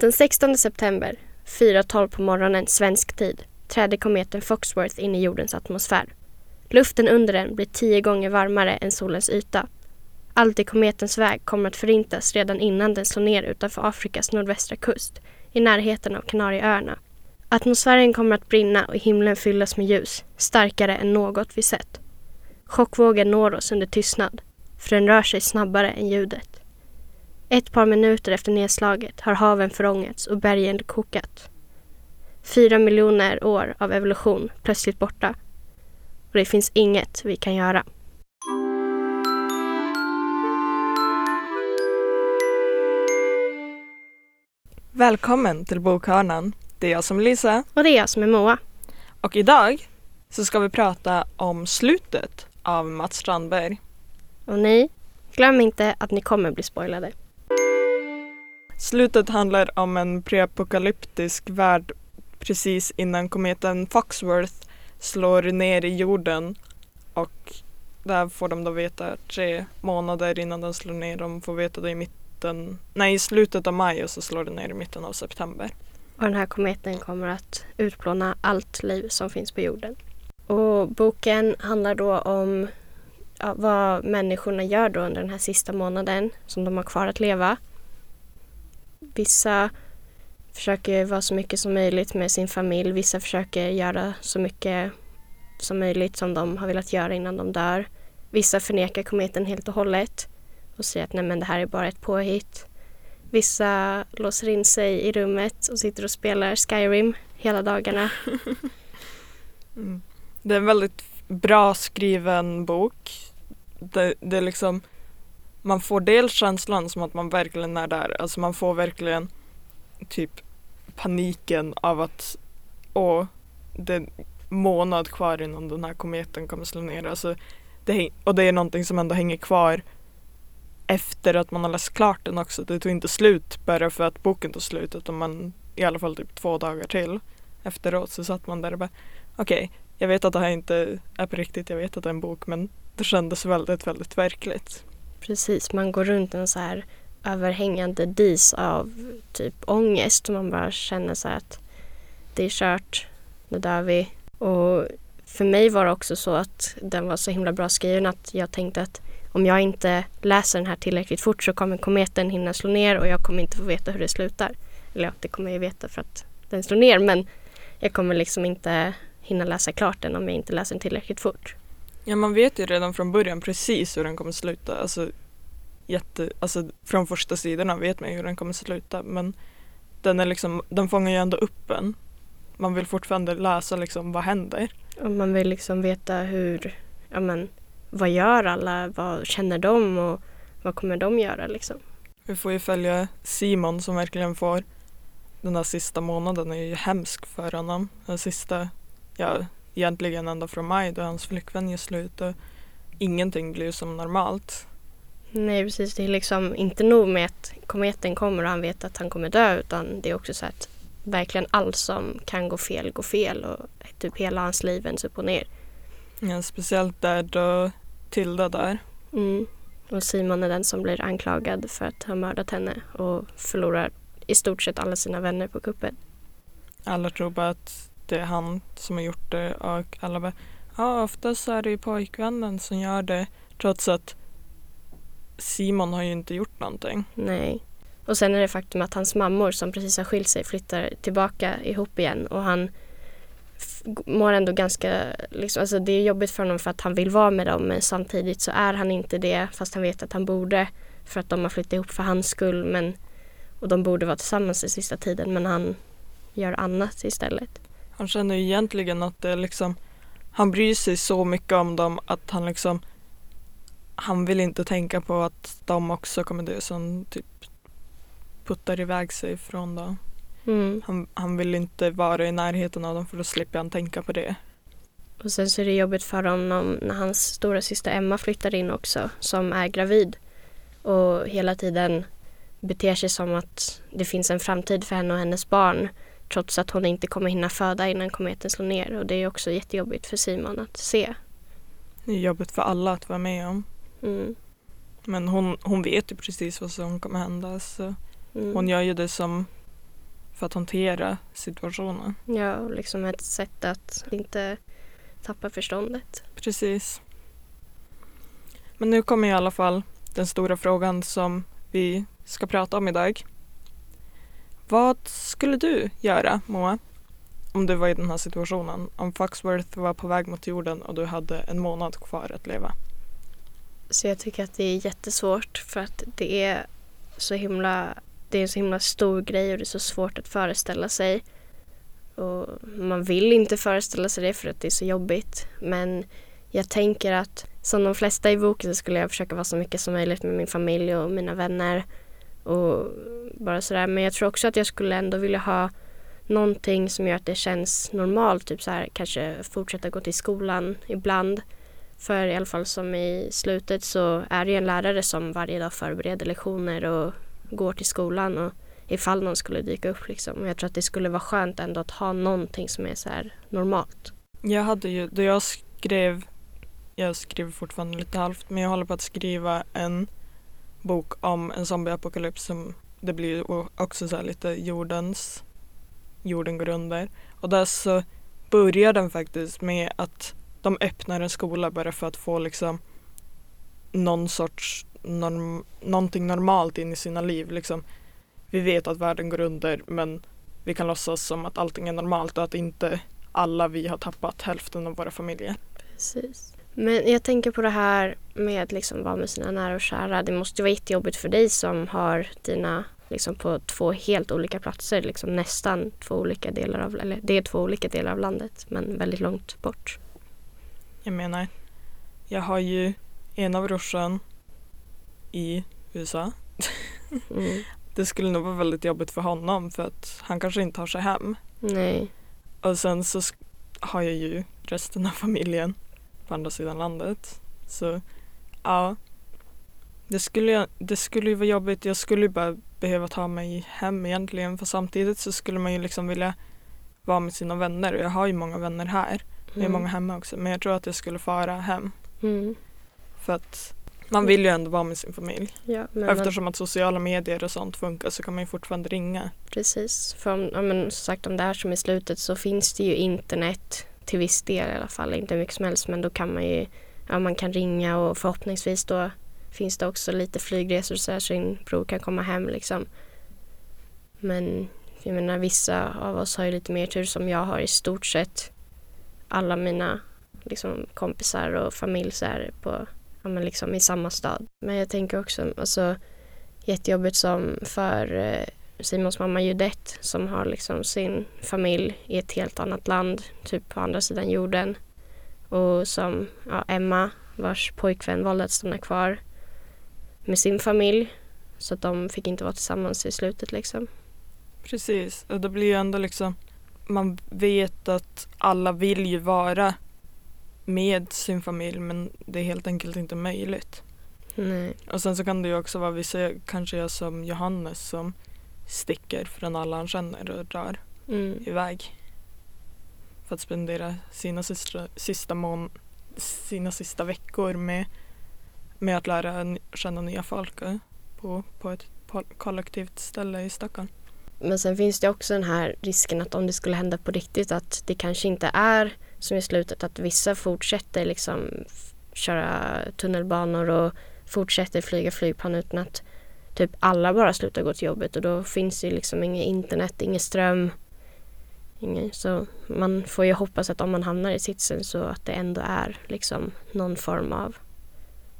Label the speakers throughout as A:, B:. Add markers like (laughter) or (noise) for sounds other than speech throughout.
A: Den 16 september, 4.12 på morgonen svensk tid, träder kometen Foxworth in i jordens atmosfär. Luften under den blir tio gånger varmare än solens yta. Allt i kometens väg kommer att förintas redan innan den slår ner utanför Afrikas nordvästra kust, i närheten av Kanarieöarna. Atmosfären kommer att brinna och himlen fyllas med ljus, starkare än något vi sett. Chockvågen når oss under tystnad, för den rör sig snabbare än ljudet. Ett par minuter efter nedslaget har haven förångats och bergen kokat. Fyra miljoner år av evolution plötsligt borta. Och det finns inget vi kan göra.
B: Välkommen till Bokhörnan. Det är jag som är Lisa
A: Och det är jag som är Moa.
B: och idag så ska vi prata om slutet av Mats Strandberg.
A: Och ni, glöm inte att ni kommer bli spoilade.
B: Slutet handlar om en preapokalyptisk värld precis innan kometen Foxworth slår ner i jorden och där får de då veta tre månader innan den slår ner. De får veta det i mitten, nej i slutet av maj och så slår den ner i mitten av september.
A: Och den här kometen kommer att utplåna allt liv som finns på jorden. Och boken handlar då om ja, vad människorna gör då under den här sista månaden som de har kvar att leva. Vissa försöker vara så mycket som möjligt med sin familj. Vissa försöker göra så mycket som möjligt som de har velat göra innan de dör. Vissa förnekar kometen helt och hållet och säger att nej men det här är bara ett påhitt. Vissa låser in sig i rummet och sitter och spelar Skyrim hela dagarna. (laughs)
B: Mm. Det är en väldigt bra skriven bok. Det, det är liksom man får dels känslan som att man verkligen är där. Alltså man får verkligen typ paniken av att åh, det är en månad kvar innan den här kometen kommer slå ner. Alltså, det, och det är någonting som ändå hänger kvar efter att man har läst klart den också. Det tog inte slut bara för att boken tog slut utan man i alla fall typ två dagar till efteråt så satt man där och bara okej, jag vet att det här inte är på riktigt, jag vet att det är en bok men det kändes väldigt, väldigt verkligt.
A: Precis, man går runt en så här överhängande dis av typ ångest och man bara känner så här att det är kört, nu dör vi. Och för mig var det också så att den var så himla bra skriven att jag tänkte att om jag inte läser den här tillräckligt fort så kommer kometen hinna slå ner och jag kommer inte få veta hur det slutar. Eller ja, det kommer jag ju veta för att den slår ner men jag kommer liksom inte hinna läsa klart den om jag inte läser den tillräckligt fort.
B: Ja, man vet ju redan från början precis hur den kommer sluta. Alltså, jätte, alltså från första sidorna vet man ju hur den kommer sluta men den, är liksom, den fångar ju ändå upp en. Man vill fortfarande läsa liksom vad händer.
A: Och man vill liksom veta hur, ja men vad gör alla, vad känner de och vad kommer de göra liksom.
B: Vi får ju följa Simon som verkligen får den här sista månaden är ju hemsk för honom. Den sista, ja egentligen ända från maj då hans flickvän gör slut och ingenting blir som normalt.
A: Nej precis, det är liksom inte nog med att kometen kommer och han vet att han kommer dö utan det är också så att verkligen allt som kan gå fel går fel och typ hela hans liv vänds upp och ner.
B: Ja, speciellt där då Tilda där.
A: Mm. Och Simon är den som blir anklagad för att ha mördat henne och förlorar i stort sett alla sina vänner på kuppen.
B: Alla tror bara att det är eh, han som har gjort det och alla bara ja oftast så är det ju pojkvännen som gör det trots att Simon har ju inte gjort någonting.
A: Nej. Och sen är det faktum att hans mammor som precis har skilt sig flyttar tillbaka ihop igen och han mår ändå ganska, liksom, alltså det är jobbigt för honom för att han vill vara med dem men samtidigt så är han inte det fast han vet att han borde för att de har flyttat ihop för hans skull men och de borde vara tillsammans i sista tiden men han gör annat istället.
B: Han känner egentligen att det liksom han bryr sig så mycket om dem att han liksom han vill inte tänka på att de också kommer dö så han typ puttar iväg sig från dem.
A: Mm.
B: Han, han vill inte vara i närheten av dem för då slipper han tänka på det.
A: Och sen så är det jobbigt för honom när hans stora syster Emma flyttar in också som är gravid och hela tiden beter sig som att det finns en framtid för henne och hennes barn trots att hon inte kommer hinna föda innan kometen slår ner och det är också jättejobbigt för Simon att se.
B: Det är jobbigt för alla att vara med om.
A: Mm.
B: Men hon, hon vet ju precis vad som kommer hända så
A: Mm.
B: hon gör ju det som för att hantera situationen.
A: Ja, och liksom ett sätt att inte tappa förståndet.
B: Precis. Men nu kommer i alla fall den stora frågan som vi ska prata om idag. Vad skulle du göra, Moa, om du var i den här situationen? Om Foxworth var på väg mot jorden och du hade en månad kvar att leva?
A: Så jag tycker att det är jättesvårt för att det är så himla, det är en så himla stor grej och det är så svårt att föreställa sig. Och man vill inte föreställa sig det för att det är så jobbigt. Men jag tänker att som de flesta i boken så skulle jag försöka vara så mycket som möjligt med min familj och mina vänner. Och bara sådär. Men jag tror också att jag skulle ändå vilja ha någonting som gör att det känns normalt. Typ så här, kanske fortsätta gå till skolan ibland. För i alla fall som i slutet så är det en lärare som varje dag förbereder lektioner och går till skolan och ifall någon skulle dyka upp liksom. Jag tror att det skulle vara skönt ändå att ha någonting som är så här normalt.
B: Jag hade ju, då jag skrev, jag skriver fortfarande lite halvt, men jag håller på att skriva en bok om en zombieapokalyps som det blir också så här lite jordens, jorden går under. Och där så börjar den faktiskt med att de öppnar en skola bara för att få liksom någon sorts norm, någonting normalt in i sina liv. Liksom, vi vet att världen går under men vi kan låtsas som att allting är normalt och att inte alla vi har tappat hälften av våra familjer.
A: Precis. Men jag tänker på det här med att liksom vara med sina nära och kära. Det måste vara jättejobbigt för dig som har dina liksom på två helt olika platser, liksom nästan två olika delar av, eller det är två olika delar av landet men väldigt långt bort.
B: Jag menar, jag har ju ena brorsan i USA.
A: Mm. (laughs)
B: Det skulle nog vara väldigt jobbigt för honom för att han kanske inte tar sig hem.
A: Nej.
B: Och sen så har jag ju resten av familjen på andra sidan landet. Så ja, det skulle, jag, det skulle ju vara jobbigt. Jag skulle ju bara behöva ta mig hem egentligen för samtidigt så skulle man ju liksom vilja vara med sina vänner och jag har ju många vänner här. Jag har
A: Mm.
B: många hemma också men jag tror att jag skulle fara hem
A: Mm.
B: för att man vill ju ändå vara med sin familj.
A: Ja, men
B: Eftersom att sociala medier och sånt funkar så kan man ju fortfarande ringa.
A: precis. För om, ja, men, som sagt om det är som i slutet så finns det ju internet till viss del i alla fall. Inte hur mycket som helst men då kan man ju, ja man kan ringa och förhoppningsvis då finns det också lite flygresor så här så din bror kan komma hem liksom. Men jag menar vissa av oss har ju lite mer tur som jag har i stort sett alla mina liksom, kompisar och familj så här på, ja, men liksom i samma stad. Men jag tänker också, alltså jättejobbigt som för eh, Simons mamma Judette som har liksom sin familj i ett helt annat land, typ på andra sidan jorden. Och som ja, Emma vars pojkvän valde att stanna kvar med sin familj. Så att de fick inte vara tillsammans i slutet liksom.
B: Precis, och det blir ju ändå liksom man vet att alla vill ju vara med sin familj men det är helt enkelt inte möjligt.
A: Nej.
B: Och sen så kan det ju också vara vissa kanske jag som Johannes som sticker från alla han känner och drar
A: Mm.
B: iväg. För att spendera sina sista, sista, mån, sina sista veckor med, med att lära känna nya folk på, på ett kollektivt ställe i Stockholm.
A: Men sen finns det också den här risken att om det skulle hända på riktigt att det kanske inte är som i slutet att vissa fortsätter liksom köra tunnelbanor och fortsätter flyga flygplan utan att typ alla bara slutar gå till jobbet och då finns det liksom inget internet, ingen ström. Ingen, så man får ju hoppas att om man hamnar i sitsen så att det ändå är liksom någon form av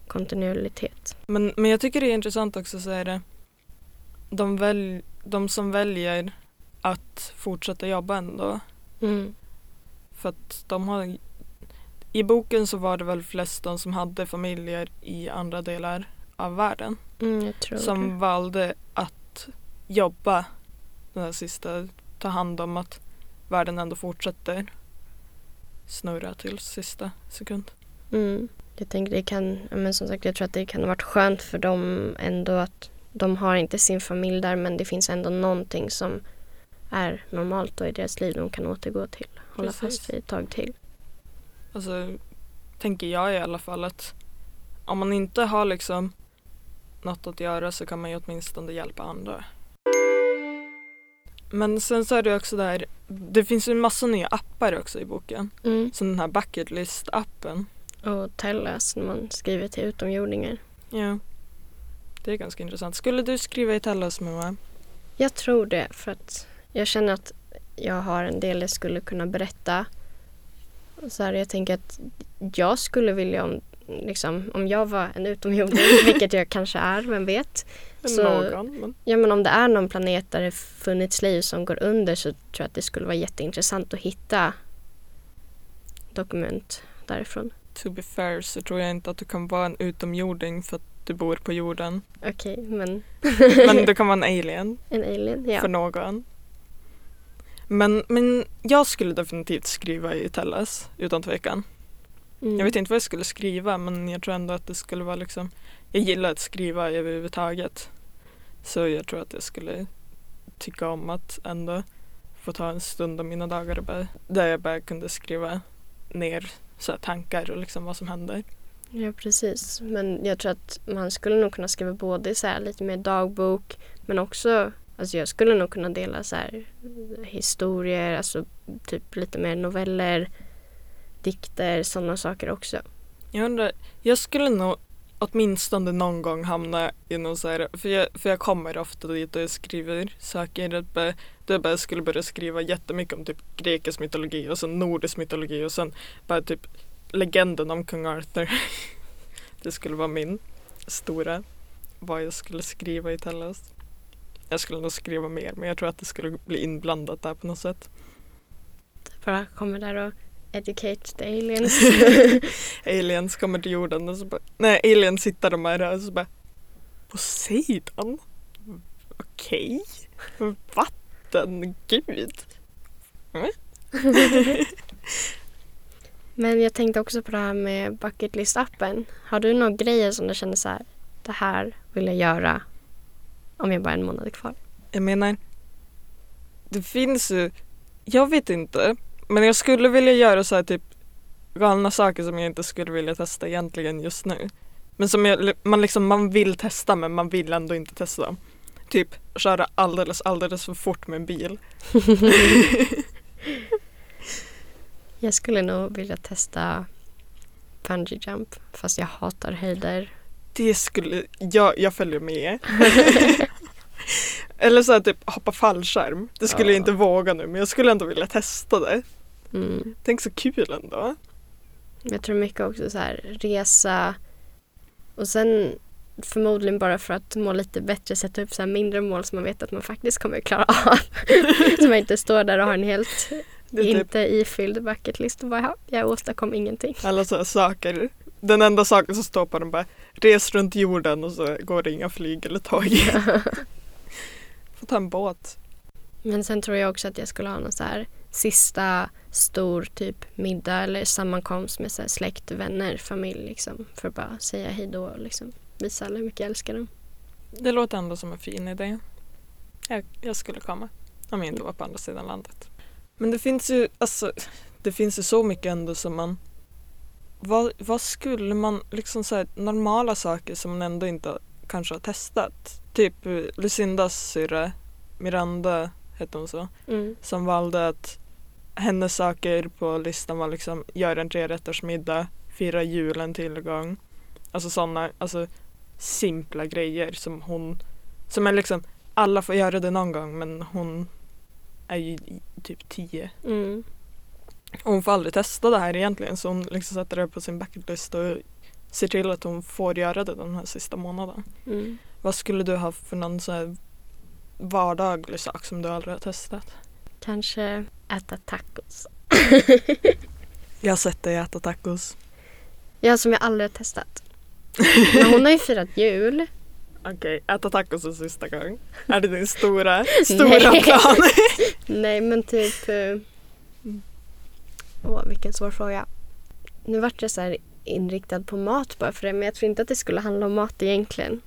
A: kontinuitet.
B: Men, men jag tycker det är intressant också så är det de, väl, de som väljer att fortsätta jobba ändå
A: Mm.
B: för att de har i boken så var det väl flest de som hade familjer i andra delar av världen
A: Mm,
B: som
A: det.
B: valde att jobba den här sista, ta hand om att världen ändå fortsätter snurra till sista sekund.
A: Mm. Jag tänker det kan, men som sagt jag tror att det kan ha varit skönt för dem ändå att de har inte sin familj där men det finns ändå någonting som är normalt då i deras liv de kan återgå till. Hålla
B: Precis.
A: fast vid ett tag till.
B: Alltså tänker jag i alla fall att om man inte har liksom något att göra så kan man ju åtminstone hjälpa andra. Men sen så är det också där, det finns ju en massa nya appar också i boken.
A: Mm.
B: Som den här bucket list appen.
A: Och Tellas när man skriver till utomjordingar.
B: Ja. Det är ganska intressant. Skulle du skriva i Tellas Moa?
A: Jag tror det för att jag känner att jag har en del jag skulle kunna berätta. Så här, jag tänker att jag skulle vilja om, liksom, om jag var en utomjording, (laughs) vilket jag kanske är, vem vet. Så-
B: Någon, men
A: Ja men om det är någon planet där det funnits liv som går under så tror jag att det skulle vara jätteintressant att hitta dokument därifrån.
B: to be fair så tror jag inte att du kan vara en utomjording för att du bor på jorden.
A: Okej, men (laughs)
B: Men du (laughs) kan vara en alien
A: en alien, ja.
B: för någon. Men, men jag skulle definitivt skriva i Tellas, utan tvekan.
A: Mm.
B: Jag vet inte vad jag skulle skriva men jag tror ändå att det skulle vara liksom Jag gillar att skriva överhuvudtaget. Så jag tror att jag skulle tycka om att ändå få ta en stund av mina dagar bara, där jag bara kunde skriva ner så här, tankar och liksom vad som händer.
A: Ja, precis. Men jag tror att man skulle nog kunna skriva både så här lite mer dagbok men också Alltså jag skulle nog kunna dela så här historier, alltså typ lite mer noveller, dikter, sådana saker också.
B: Jag undrar, jag skulle nog åtminstone någon gång hamna i någon så här, för jag, för jag kommer ofta dit och jag skriver saker, att bara, då jag bara skulle börja skriva jättemycket om typ grekisk mytologi och sen nordisk mytologi och sen bara typ legenden om kung Arthur. (laughs) Det skulle vara min stora, vad jag skulle skriva i Tellas. Jag skulle nog skriva mer men jag tror att det skulle bli inblandat där på något sätt.
A: Bara kommer där och educate the aliens. (laughs)
B: Aliens kommer till jorden och så bara, nej aliens hittar de här och så bara Poseidon? Okej. Vatten, gud. (laughs)
A: Men jag tänkte också på det här med bucket list-appen. Har du några grejer som du känner så här, det här vill jag göra om jag bara har en månad kvar?
B: Jag menar, det finns ju, jag vet inte, men jag skulle vilja göra så här typ galna saker som jag inte skulle vilja testa egentligen just nu. Men som jag, man liksom, man vill testa men man vill ändå inte testa. Typ köra alldeles, alldeles för fort med en bil. (laughs)
A: Jag skulle nog vilja testa bungee jump fast jag hatar höjder.
B: Det skulle, jag, jag följer med. (laughs) Eller så här, typ hoppa fallskärm. Det skulle jag
A: Ja.
B: inte våga nu men jag skulle ändå vilja testa det.
A: Mm.
B: Tänk så kul ändå.
A: Jag tror mycket också så här resa och sen förmodligen bara för att må lite bättre sätta upp så här mindre mål som man vet att man faktiskt kommer att klara av. (laughs) så man inte står där och har en helt
B: typ
A: inte ifylld bucket list och bara "Ja, jag åstadkom ingenting.
B: alla så här saker. Den enda saken som står på den bara res runt jorden och så går det inga flyg eller tåg. (laughs) Får ta en båt.
A: Men sen tror jag också att jag skulle ha någon så här sista stor typ middag eller sammankomst med så här släkt, vänner, familj liksom. För att bara säga hej då och liksom visa alla hur mycket jag älskar dem.
B: Det låter ändå som en fin idé. Jag, jag skulle komma. Om jag inte var på andra sidan landet. Men det finns ju, alltså, det finns ju så mycket ändå som man vad, vad skulle man, liksom så här, normala saker som man ändå inte kanske har testat? Typ Lucindas syrra, Miranda hette hon så,
A: Mm.
B: som valde att hennes saker på listan var liksom göra en trerättersmiddag, fira julen tillgång. Alltså sådana, alltså simpla grejer som hon, som är liksom, alla får göra det någon gång men hon är ju typ tio.
A: Mm.
B: Och hon får aldrig testa det här egentligen så hon liksom sätter det på sin bucketlist och ser till att hon får göra det den här sista månaden.
A: Mm.
B: Vad skulle du ha för någon så här vardaglig sak som du aldrig har testat?
A: Kanske äta tacos. (laughs)
B: Jag har sett dig äta tacos.
A: Ja, som jag aldrig har testat. Men hon har ju firat jul. (laughs)
B: Okej, äta tacos en sista gång. Är det din stora, (laughs) stora
A: Nej.
B: plan?
A: Nej, men typ... eh, Åh, vilken svår fråga. Nu vart jag så här inriktad på mat bara för det, men jag tror inte att det skulle handla om mat egentligen.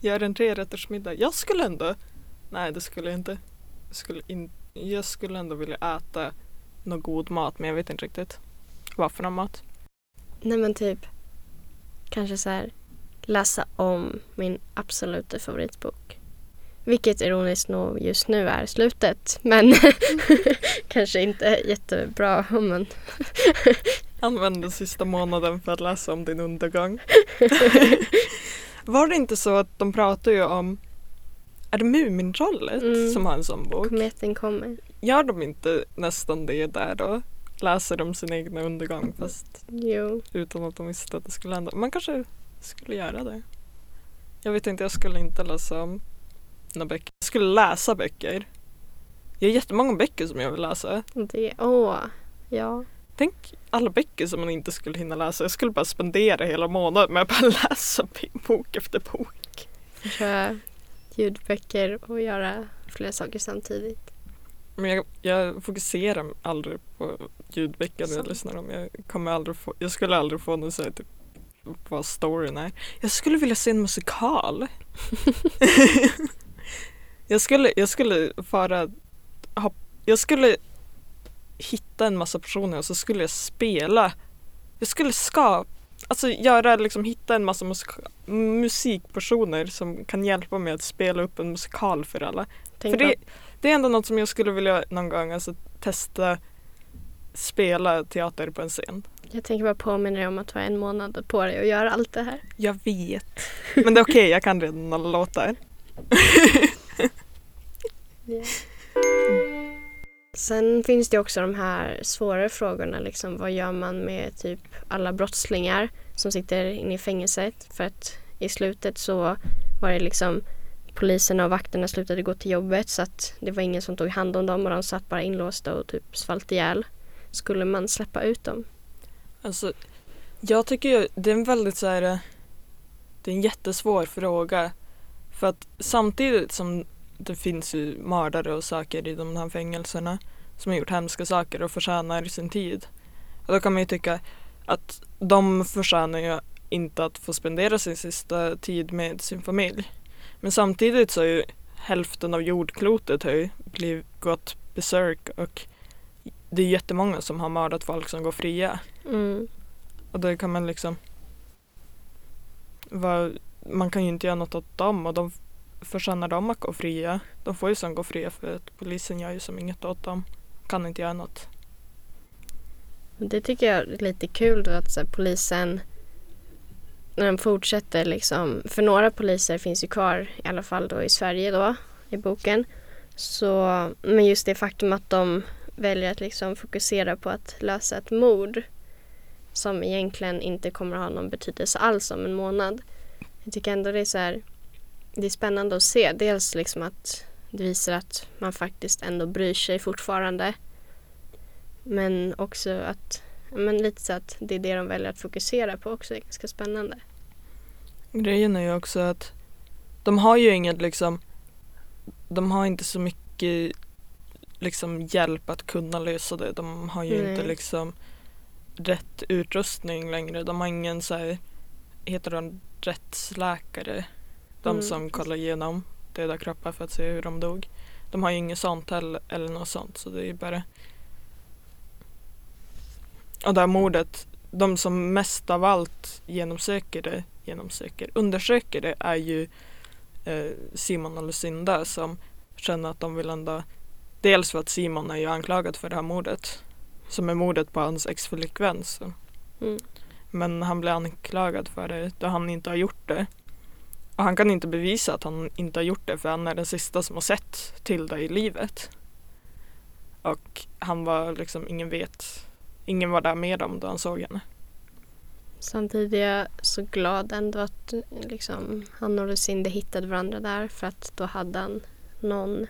B: Gör en trerättersmiddag. Jag skulle ändå... Nej, det skulle jag inte. Jag skulle, in, jag skulle ändå vilja äta någon god mat men jag vet inte riktigt vad för någon mat.
A: Nej, men typ kanske så här läsa om min absoluta favoritbok. Vilket ironiskt nog just nu är slutet. Men (laughs) kanske inte jättebra om man... (laughs)
B: Använd den sista månaden för att läsa om din undergång. (laughs) Var det inte så att de pratar ju om är det Mumintrollet
A: Mm.
B: som har en sån bok?
A: Kometen kommer.
B: Gör de inte nästan det där då? Läser de sin egna undergång fast
A: Jo.
B: utan att de visste att det skulle hända. Man kanske skulle göra det. Jag vet inte, jag skulle inte läsa om några böcker. Jag skulle läsa böcker. Jag har jättemånga böcker som jag vill läsa.
A: Det, åh. Ja.
B: Tänk alla böcker som man inte skulle hinna läsa. Jag skulle bara spendera hela månaden med att bara (laughs) läsa bok efter bok.
A: Köra ljudböcker och göra flera saker samtidigt.
B: Men jag, jag fokuserar aldrig på ljudböcker när jag lyssnar om. Jag, kommer aldrig få, jag skulle aldrig få någon säga typ vad storyn är. Jag skulle vilja se en musikal. (laughs) jag skulle, jag skulle fara, hopp, jag skulle hitta en massa personer och så skulle jag spela. Jag skulle skapa, alltså göra liksom hitta en massa musikpersoner som kan hjälpa mig att spela upp en musikal för alla.
A: Tänk
B: För det, det är ändå något som jag skulle vilja någon gång alltså, testa spela teater på en scen.
A: Jag tänker bara påminna dig om att du har en månad på dig att göra allt det här.
B: Jag vet. (laughs) Men det är okej, jag kan redan alla låtar. (laughs)
A: Sen finns det också de här svårare frågorna. Liksom, vad gör man med typ alla brottslingar som sitter inne i fängelset? För att i slutet så var det liksom poliserna och vakterna slutade gå till jobbet så att det var ingen som tog hand om dem och de satt bara inlåsta och typ svalt ihjäl. Skulle man släppa ut dem?
B: Alltså, jag tycker ju, det är en väldigt så här, eh, det är en jättesvår fråga. För att samtidigt som det finns ju mördare och saker i de här fängelserna som har gjort hemska saker och förtjänar sin tid. Och då kan man ju tycka att de förtjänar ju inte att få spendera sin sista tid med sin familj. Men samtidigt så är ju hälften av jordklotet har ju blivit, gått besök och det är jättemånga som har mördat folk som går fria.
A: Mm.
B: Och då kan man liksom vad, man kan ju inte göra något åt dem och de förtjänar de att gå fria. De får ju som gå fria för att polisen gör ju som inget åt dem. Kan inte göra något.
A: Det tycker jag är lite kul då att så här, polisen när de fortsätter liksom, för några poliser finns ju kvar i alla fall då i Sverige då i boken. Så, men just det faktum att de väljer att liksom fokusera på att lösa ett mord som egentligen inte kommer att ha någon betydelse alls om en månad. Jag tycker ändå det är så här, det är spännande att se. Dels liksom att det visar att man faktiskt ändå bryr sig fortfarande. Men också att, men lite så att det är det de väljer att fokusera på också är ganska spännande.
B: Grejen är ju också att de har ju inget liksom de har inte så mycket liksom hjälp att kunna lösa det. De har ju inte
A: Nej.
B: liksom rätt utrustning längre. De har ingen så här, heter de rättsläkare? De
A: Mm.
B: som kollar igenom döda kroppar för att se hur de dog. De har ju inget sånt heller, eller något sånt så det är ju bara och det här mordet, de som mest av allt genomsöker det, genomsöker, undersöker det är ju eh, Simon och Lucinda som känner att de vill ändå Dels för att Simon är ju anklagad för det här mordet som är mordet på hans ex-flickvän.
A: Mm.
B: Men han blir anklagad för det då han inte har gjort det. Och han kan inte bevisa att han inte har gjort det för han är den sista som har sett till det i livet. Och han var liksom, ingen vet, ingen var där med dem då han såg henne.
A: Samtidigt är jag så glad ändå att liksom, han och Lucinda hittade varandra där för att då hade han någon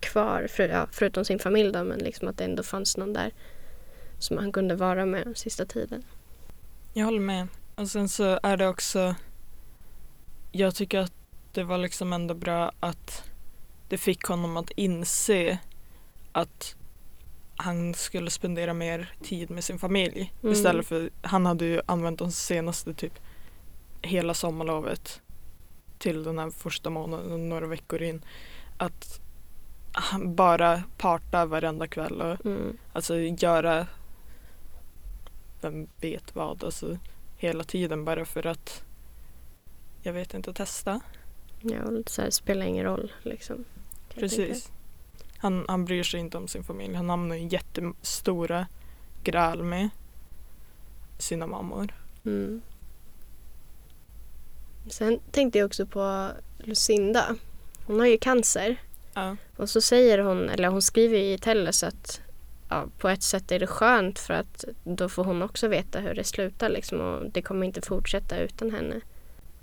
A: kvar, för, ja, förutom sin familj då, men liksom att det ändå fanns någon där som han kunde vara med den sista tiden.
B: Jag håller med. Och sen så är det också Jag tycker att det var liksom ändå bra att det fick honom att inse att han skulle spendera mer tid med sin familj.
A: Mm.
B: Istället för, han hade ju använt de senaste typ hela sommarlovet till den här första månaden, några veckor in. Att bara parta varenda kväll och
A: Mm.
B: Alltså göra vem vet vad, alltså hela tiden bara för att jag vet inte, testa.
A: Ja, och lite så här, spelar ingen roll liksom.
B: Precis. Han, han bryr sig inte om sin familj. Han hamnar i jättestora gräl med sina mammor.
A: Mm. Sen tänkte jag också på Lucinda. Hon har ju cancer.
B: Ja.
A: Och så säger hon, eller hon skriver i Tellus att ja, på ett sätt är det skönt för att då får hon också veta hur det slutar liksom och det kommer inte fortsätta utan henne.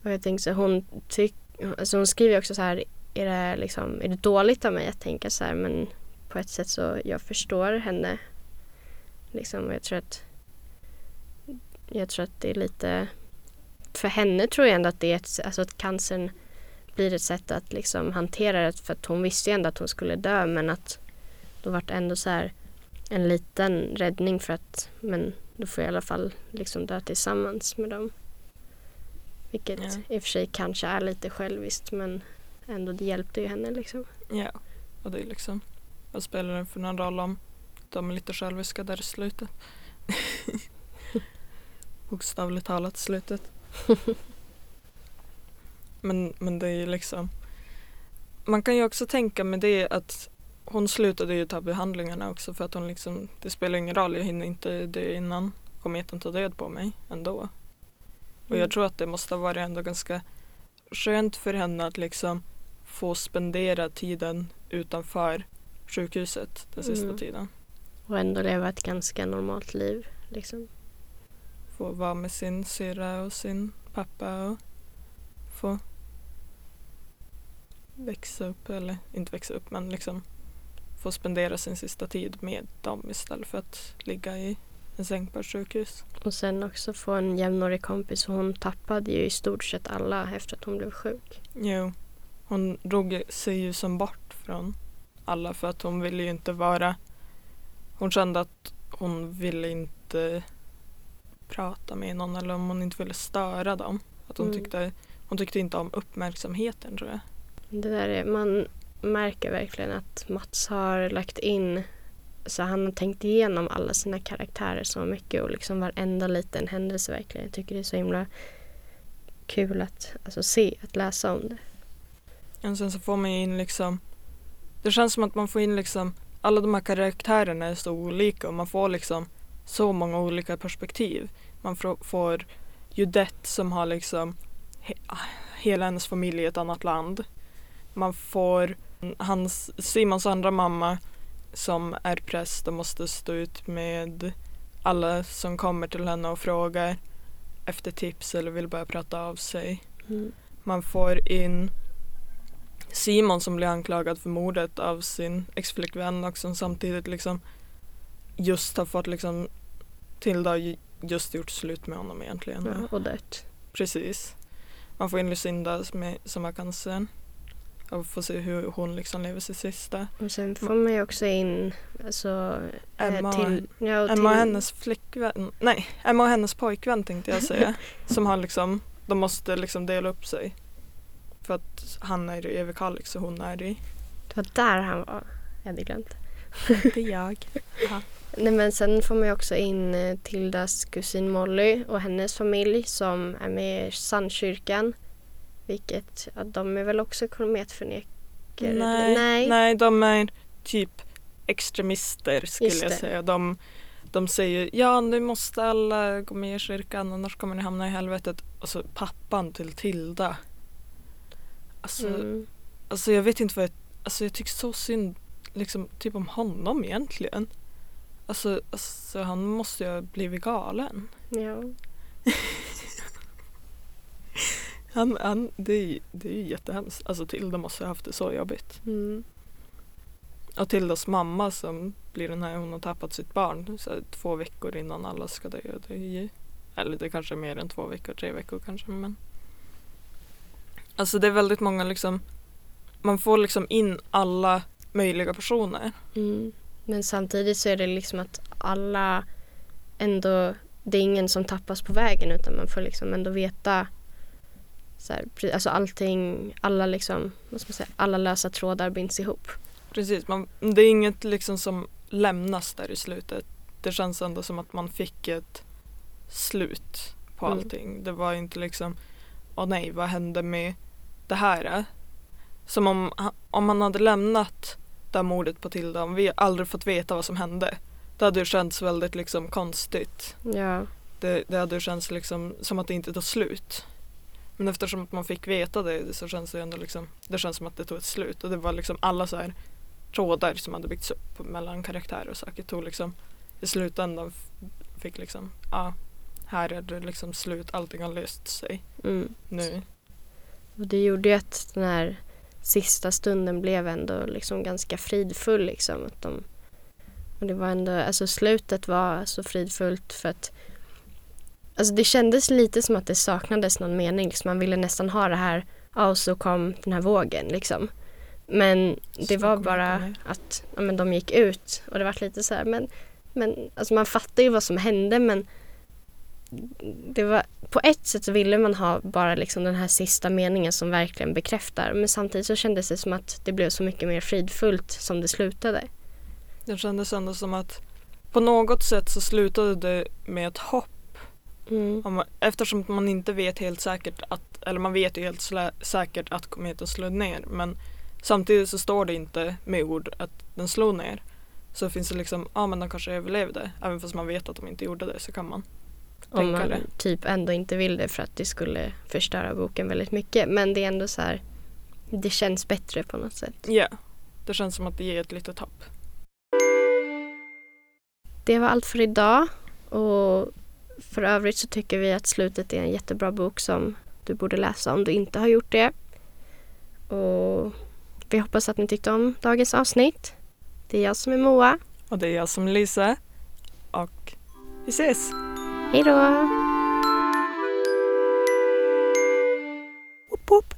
A: Och jag tänker så här, hon, tyck, alltså hon skriver också så här, är det, liksom, är det dåligt av mig att tänka så här men på ett sätt så jag förstår henne. Liksom, jag tror att jag tror att det är lite för henne tror jag ändå att det är ett, alltså att cancern blir ett sätt att liksom hantera det för att hon visste ju ändå att hon skulle dö men att då vart det ändå så här en liten räddning för att men då får jag i alla fall liksom dö tillsammans med dem. Vilket
B: Ja.
A: i och för sig kanske är lite själviskt men ändå det hjälpte ju henne liksom.
B: ja. Och det är liksom, vad spelar det för någon roll om de är lite själviska där i slutet? (laughs) Bokstavligt talat slutet. (laughs) men, men det är ju liksom Man kan ju också tänka med det att hon slutade ju ta behandlingarna också för att hon liksom Det spelar ingen roll, jag hinner inte dö innan kometen tar död på mig ändå. Och
A: Mm.
B: jag tror att det måste ha varit ändå ganska skönt för henne att liksom få spendera tiden utanför sjukhuset den sista
A: Mm.
B: tiden.
A: Och ändå leva ett ganska normalt liv liksom.
B: Få vara med sin syrra och sin pappa och få växa upp, eller inte växa upp men liksom få spendera sin sista tid med dem istället för att ligga i en säng på ett sjukhus.
A: Och sen också få en jämnårig kompis för hon tappade ju i stort sett alla efter att hon blev sjuk.
B: Jo, hon drog sig ju som bort från alla för att hon ville ju inte vara Hon kände att hon ville inte prata med någon eller om hon inte ville störa dem. Att hon,
A: Mm.
B: tyckte, hon tyckte inte om uppmärksamheten tror jag.
A: Det där är, man märker verkligen att Mats har lagt in så han har tänkt igenom alla sina karaktärer så mycket och liksom varenda liten händelse verkligen. Jag tycker det är så himla kul att alltså, se, att läsa om det.
B: Och sen så får man ju in liksom Det känns som att man får in liksom Alla de här karaktärerna är så olika och man får liksom så många olika perspektiv. Man får, får Judette som har liksom he, hela hennes familj i ett annat land. Man får hans, Simons andra mamma som är präst och måste stå ut med alla som kommer till henne och frågar efter tips eller vill börja prata av sig.
A: Mm.
B: Man får in Simon som blir anklagad för mordet av sin exflickvän och som samtidigt liksom just har fått liksom Tilda har ju just gjort slut med honom egentligen.
A: Ja, och dött.
B: Precis. Man får in Lucinda som, är, som har cancern och får se hur hon liksom lever sitt sista.
A: Och sen får man ju också in alltså, eh,
B: Emma,
A: till, ja, och
B: Emma och
A: till,
B: hennes flickvän, nej Emma och hennes pojkvän tänkte jag säga. (laughs) som har liksom, de måste liksom dela upp sig. För att han är i Överkalix och hon är i
A: Det var där han var. Jag hade glömt. (laughs)
B: Det är jag.
A: Nej men sen får man ju också in eh, Tildas kusin Molly och hennes familj som är med i Sandkyrkan. Vilket, ja, de är väl också kometförnekare?
B: Nej,
A: Nej.
B: nej, de är typ extremister skulle jag säga. De, de säger ja nu måste alla gå med i kyrkan annars kommer ni hamna i helvetet. Alltså pappan till Tilda. Alltså,
A: Mm.
B: alltså jag vet inte vad jag, alltså jag tycker så synd liksom typ om honom egentligen. Alltså, alltså han måste ju ha blivit galen.
A: Ja. (laughs)
B: Han, han, det, är, ju- det är ju jättehemskt. Alltså Tilda måste ha haft det så jobbigt.
A: Mm.
B: Och Tildas mamma som blir den här, hon har tappat sitt barn så här, två veckor innan alla ska dö. Det är eller det kanske är mer än två veckor, tre veckor kanske men. Alltså det är väldigt många liksom, man får liksom in alla möjliga personer.
A: Mm. Men samtidigt så är det liksom att alla ändå, det är ingen som tappas på vägen utan man får liksom ändå veta så här, alltså allting, alla liksom, vad ska man säga, alla lösa trådar binds ihop.
B: Precis, man, det är inget liksom som lämnas där i slutet. Det känns ändå som att man fick ett slut på
A: Mm.
B: allting. Det var inte liksom, åh nej, vad hände med det här är. Som om, om man hade lämnat det här mordet på Tilda, om vi aldrig fått veta vad som hände. Det hade ju känts väldigt liksom konstigt.
A: Ja.
B: Det, det hade ju känts liksom som att det inte tog slut. Men eftersom att man fick veta det så känns det ändå liksom, det känns som att det tog ett slut. Och det var liksom alla så här trådar som hade byggts upp mellan karaktärer och saker tog liksom i slutändan fick liksom, ja, här är det liksom slut, allting har löst sig
A: Mm.
B: nu.
A: Och det gjorde ju att den här sista stunden blev ändå liksom ganska fridfull liksom. Att de, och det var ändå, alltså slutet var så fridfullt för att Alltså det kändes lite som att det saknades någon mening. Liksom man ville nästan ha det här, ja och så kom den här vågen liksom. Men det
B: Så
A: var bara
B: det.
A: att ja, men de gick ut och det var lite så här, men, men alltså man fattar ju vad som hände men det var, på ett sätt så ville man ha bara liksom den här sista meningen som verkligen bekräftar men samtidigt så kändes det som att det blev så mycket mer fridfullt som det slutade.
B: Det kändes ändå som att på något sätt så slutade det med ett hopp.
A: Mm.
B: Om, eftersom man inte vet helt säkert att, eller man vet ju helt slä, säkert att kometen slog ner men samtidigt så står det inte med ord att den slog ner. Så finns det liksom, ja men de kanske överlevde. Även fast man vet att de inte gjorde det så kan man
A: Om
B: tänka
A: man
B: det.
A: typ ändå inte vill det för att det skulle förstöra boken väldigt mycket. Men det är ändå så här, det känns bättre på något sätt.
B: Ja, det känns som att det ger ett litet hopp.
A: Det var allt för idag. Och för övrigt så tycker vi att Slutet är en jättebra bok som du borde läsa om du inte har gjort det. Och vi hoppas att ni tyckte om dagens avsnitt. Det är jag som är Moa.
B: Och det är jag som är Lisa. Och vi ses!
A: Hej då! Upp, upp.